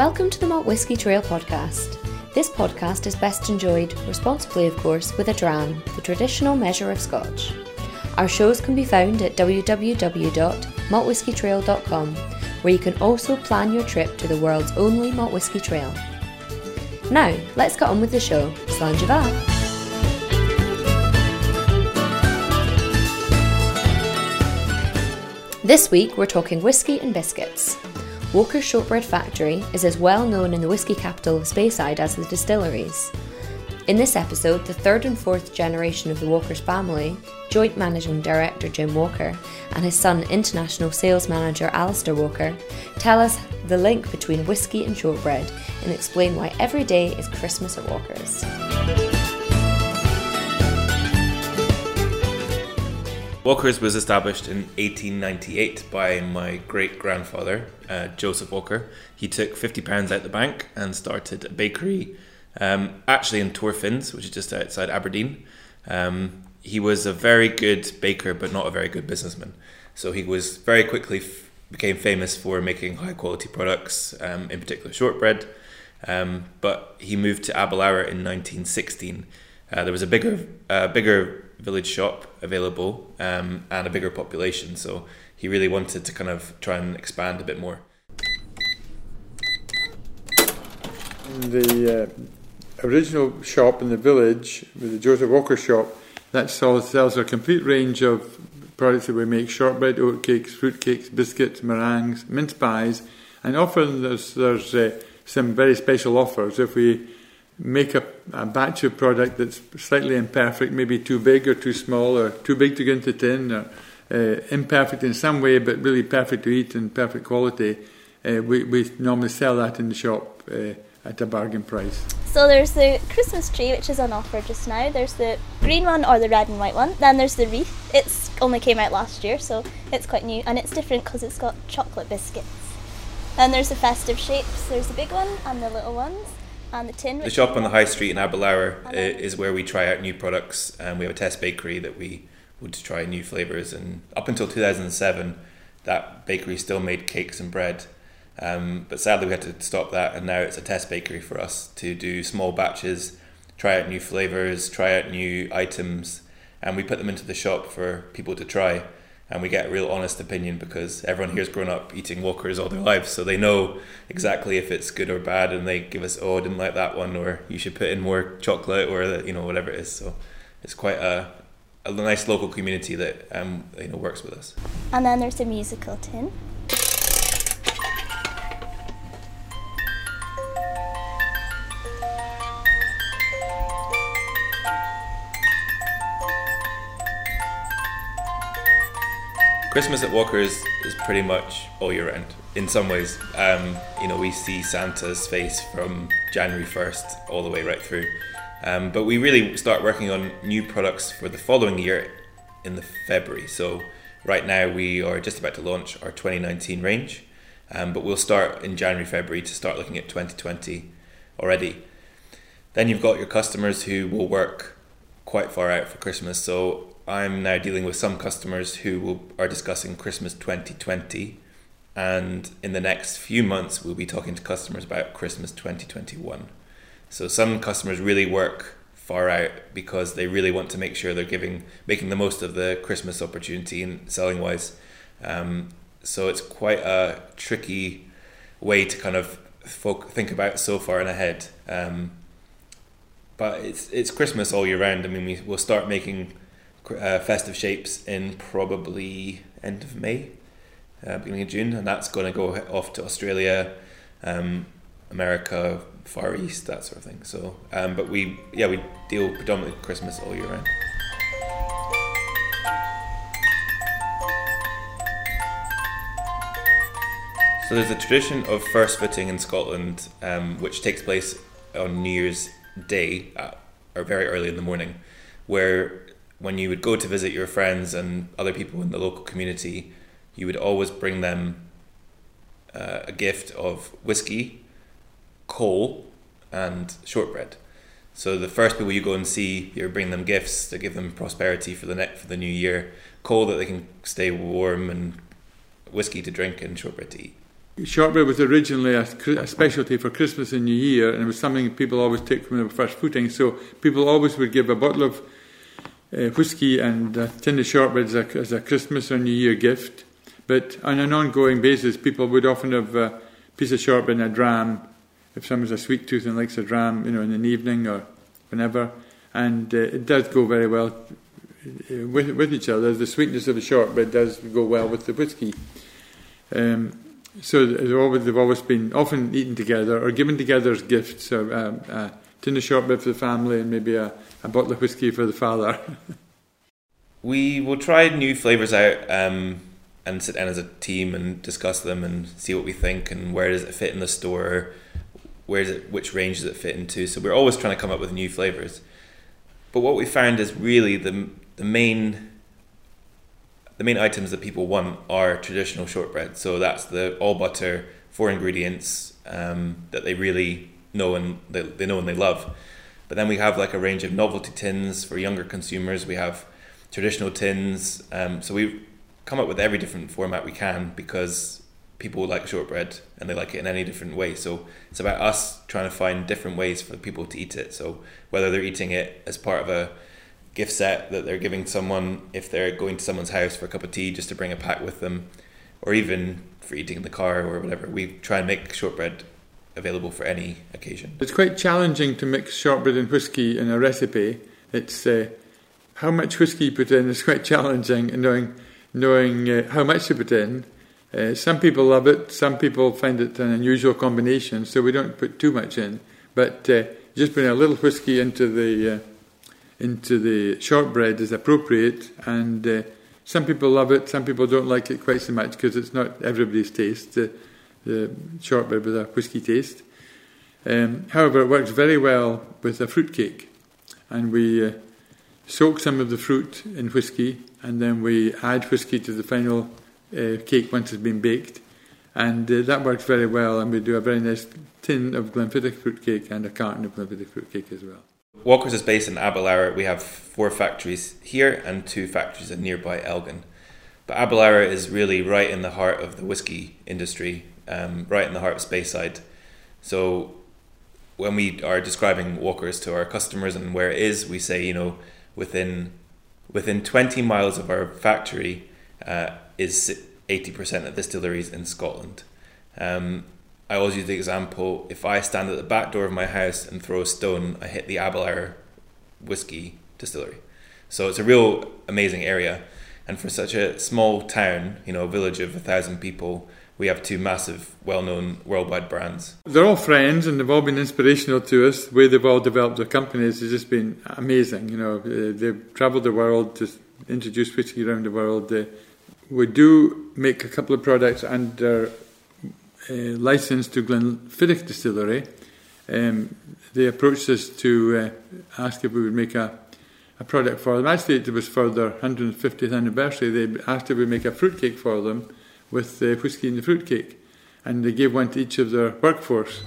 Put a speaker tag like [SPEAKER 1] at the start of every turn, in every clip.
[SPEAKER 1] Welcome to the Malt Whisky Trail podcast. This podcast is best enjoyed, responsibly of course, with a dram, the traditional measure of scotch. Our shows can be found at www.maltwhiskytrail.com, where you can also plan your trip to the world's only malt whisky trail. Now, let's get on with the show. Slàinte mhath! This week we're talking whisky and biscuits. Walker's Shortbread Factory is as well known in the whisky capital of Speyside as the distilleries. In this episode, the third and fourth generation of the Walker's family, Joint Managing Director Jim Walker and his son International Sales Manager Alistair Walker, tell us the link between whisky and shortbread and explain why every day is Christmas at Walker's.
[SPEAKER 2] Walker's was established in 1898 by my great grandfather, uh, Joseph Walker. He took £50 out the bank and started a bakery um, actually in Torphins, which is just outside Aberdeen. Um, he was a very good baker, but not a very good businessman. So he was very quickly f- became famous for making high quality products, um, in particular shortbread. Um, but he moved to Aberlour in 1916. Uh, there was a bigger, uh, bigger village shop available um, and a bigger population. So he really wanted to kind of try and expand a bit more.
[SPEAKER 3] The uh, original shop in the village, with the Joseph Walker shop, that sells, sells a complete range of products that we make shortbread, oatcakes, fruitcakes, biscuits, meringues, mince pies, and often there's, there's uh, some very special offers. If we make a, a, batch of product that's slightly imperfect, maybe too big or too small, or too big to go into tin, or uh, imperfect in some way, but really perfect to eat and perfect quality, uh, we, we normally sell that in the shop uh, at a bargain price.
[SPEAKER 4] So there's the Christmas tree, which is on offer just now. There's the green one or the red and white one. Then there's the wreath. It's only came out last year, so it's quite new, and it's different because it's got chocolate biscuits. Then there's the festive shapes. There's the big one and the little ones the tin.
[SPEAKER 2] The shop on the high street in Aberlour uh, is where we try out new products, and we have a test bakery that we would try new flavors. And up until 2007, that bakery still made cakes and bread. Um, but sadly, we had to stop that, and now it's a test bakery for us to do small batches, try out new flavors, try out new items, and we put them into the shop for people to try and we get real honest opinion because everyone here's grown up eating Walkers all their lives, so they know exactly if it's good or bad, and they give us, oh, I didn't like that one, or you should put in more chocolate, or you know whatever it is. So it's quite a, a nice local community that um, you know works with us.
[SPEAKER 4] And then there's a musical tin.
[SPEAKER 2] Christmas at Walker's is pretty much all year round. In some ways, um, you know, we see Santa's face from January 1st all the way right through. Um, but we really start working on new products for the following year in the February. So right now we are just about to launch our 2019 range, um, but we'll start in January, February to start looking at 2020 already. Then you've got your customers who will work quite far out for Christmas. So I'm now dealing with some customers who will, are discussing Christmas 2020, and in the next few months, we'll be talking to customers about Christmas 2021. So some customers really work far out because they really want to make sure they're giving making the most of the Christmas opportunity and selling wise. Um, so it's quite a tricky way to kind of folk, think about so far and ahead. Um, but it's it's Christmas all year round. I mean, we will start making uh, festive shapes in probably end of May, uh, beginning of June, and that's going to go off to Australia, um, America, Far East, that sort of thing. So, um, but we yeah we deal predominantly with Christmas all year round. So there's a tradition of first footing in Scotland, um, which takes place on New Year's Day, at, or very early in the morning, where when you would go to visit your friends and other people in the local community, you would always bring them uh, a gift of whiskey, coal, and shortbread. So the first people you go and see, you bring them gifts to give them prosperity for the net for the new year, coal that they can stay warm, and whiskey to drink and shortbread to eat.
[SPEAKER 3] shortbread was originally a, a, specialty for Christmas and New Year, and it was something people always take from they were first footing. So people always would give a bottle of uh, whiskey and a tin of shortbread as a, as a, Christmas or New Year gift. But on an ongoing basis, people would often have a piece of shortbread and a dram. If someone's a sweet tooth and likes a dram, you know, in an evening or whenever, and uh, it does go very well uh, with, with each other. The sweetness of the shortbread does go well with the whiskey. Um, so they've always, they've always been often eaten together or given together as gifts. So, um, a tin of shortbread for the family and maybe a, a bottle of whiskey for the father.
[SPEAKER 2] we will try new flavors out um, and sit down as a team and discuss them and see what we think and where does it fit in the store, where is it, which range does it fit into. So we're always trying to come up with new flavors. But what we found is really the the main the main items that people want are traditional shortbread. So that's the all butter, four ingredients um, that they really know and they, they know and they love. But then we have like a range of novelty tins for younger consumers. We have traditional tins. Um, so we've come up with every different format we can because people like shortbread and they like it in any different way. So it's about us trying to find different ways for people to eat it. So whether they're eating it as part of a gift set that they're giving someone if they're going to someone's house for a cup of tea just to bring a pack with them, or even for eating in the car or whatever. We try and make shortbread available for any occasion.
[SPEAKER 3] It's quite challenging to mix shortbread and whiskey in a recipe. It's uh, how much whiskey you put in is quite challenging, and knowing knowing uh, how much to put in. Uh, some people love it. Some people find it an unusual combination, so we don't put too much in. But uh, just putting a little whiskey into the uh, into the shortbread is appropriate, and uh, some people love it, some people don't like it quite so much because it's not everybody's taste, the, shortbread with a whisky taste. Um, however, it works very well with a fruit cake, and we uh, soak some of the fruit in whisky, and then we add whisky to the final uh, cake once it's been baked, and uh, that works very well. And we do a very nice tin of Glenfiddich fruit cake and a carton of Glenfiddich fruit cake as well.
[SPEAKER 2] Walkers is based in Aberlour. We have four factories here and two factories in nearby Elgin. But Aberlour is really right in the heart of the whisky industry, um, right in the heart of Speyside. So when we are describing Walkers to our customers and where it is, we say, you know, within within 20 miles of our factory uh, is 80% of distilleries in Scotland. Um, I always use the example if I stand at the back door of my house and throw a stone, I hit the Aberlour whiskey distillery. So it's a real amazing area. And for such a small town, you know, a village of a thousand people, we have two massive, well known worldwide brands.
[SPEAKER 3] They're all friends and they've all been inspirational to us. The way they've all developed their companies has just been amazing. You know, uh, they've travelled the world to introduce whiskey around the world. We do make a couple of products under uh, license to Glenfiddich Distillery, um, they approached us to uh, ask if we would make a, a product for them. Actually, it was for their 150th anniversary. They asked if we make a fruitcake for them with the whisky and the fruitcake, and they gave one to each of their workforce.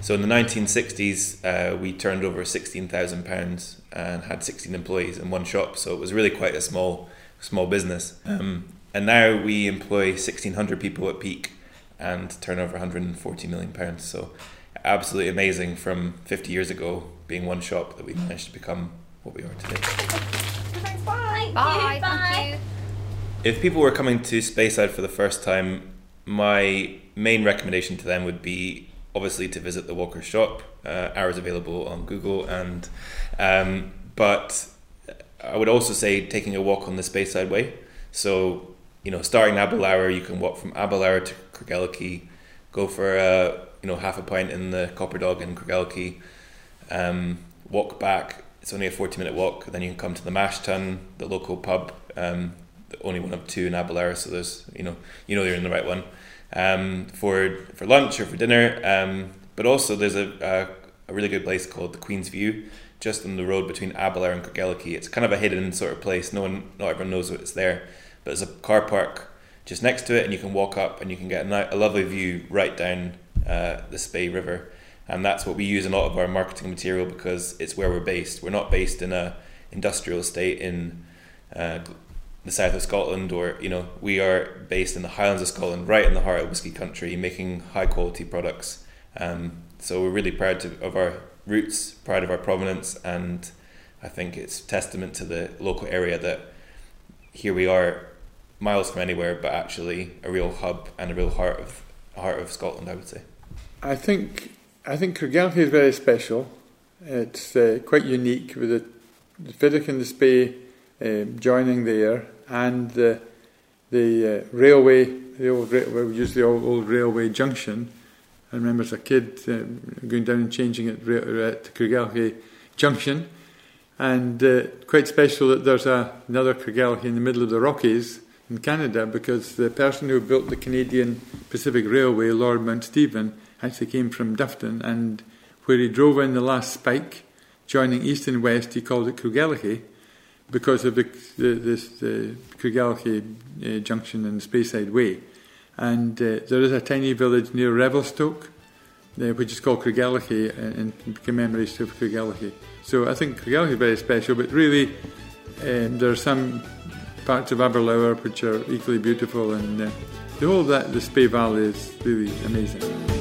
[SPEAKER 2] So in the 1960s, uh, we turned over £16,000 and had 16 employees in one shop. So it was really quite a small, small business. Um, and now we employ 1,600 people at peak and turn over 140 million pounds. So absolutely amazing from 50 years ago being one shop that we managed to become what we are today.
[SPEAKER 4] Bye.
[SPEAKER 1] Bye. Thank you.
[SPEAKER 2] If people were coming to Speyside for the first time, my main recommendation to them would be obviously to visit the Walker shop. Uh, hours available on Google, and um, but I would also say taking a walk on the Speyside Way. So you know, starting Aberlour, you can walk from Aberlour to Craigellachie, go for a you know half a pint in the Copper Dog in Craigellachie, um, walk back. It's only a forty minute walk. Then you can come to the Mash Tun, the local pub, um, only one of two in Aberlour. So there's you know you know you're in the right one um, for for lunch or for dinner. Um, but also there's a, a, a really good place called the Queen's View, just on the road between Aberlour and Craigellachie. It's kind of a hidden sort of place. No one, not everyone knows it's there but there's a car park just next to it, and you can walk up and you can get a, a lovely view right down uh, the Spey River. And that's what we use in a lot of our marketing material because it's where we're based. We're not based in a industrial estate in uh, the south of Scotland, or you know, we are based in the Highlands of Scotland, right in the heart of whisky country, making high quality products. Um, so we're really proud to, of our roots, proud of our provenance, and I think it's testament to the local area that here we are, miles from anywhere, but actually a real hub and a real heart of heart of Scotland. I would say.
[SPEAKER 3] I think I think Craigellachie is very special. It's uh, quite unique with the, the Fiddich and the Spey um, joining there, and the the uh, railway, the old we used the old, old railway junction. I remember as a kid um, going down and changing at, at Junction, and uh, quite special that there's a, another Craigellachie in the middle of the Rockies in Canada because the person who built the Canadian Pacific Railway, Lord Mount Stephen, actually came from Dufftown, and where he drove in the last spike, joining east and west, he called it Craigellachie because of the, the, this, the uh, junction and Speyside Way. And uh, there is a tiny village near Revelstoke, uh, which is called Craigellachie in, in commemoration of Craigellachie. So I think Craigellachie is very special, but really um, there are some parts of Aberlour which are equally beautiful, and uh, the whole of that the Spey Valley is really amazing.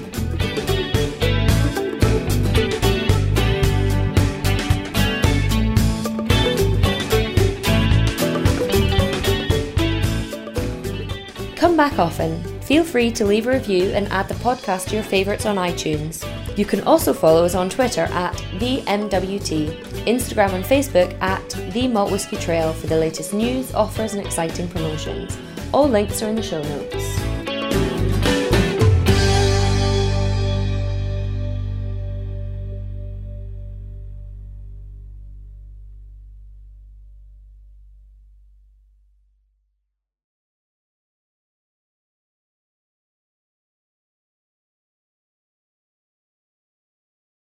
[SPEAKER 1] Back often. Feel free to leave a review and add the podcast to your favourites on iTunes. You can also follow us on Twitter at the MWT, Instagram and Facebook at the Malt Whisky Trail for the latest news, offers, and exciting promotions. All links are in the show notes.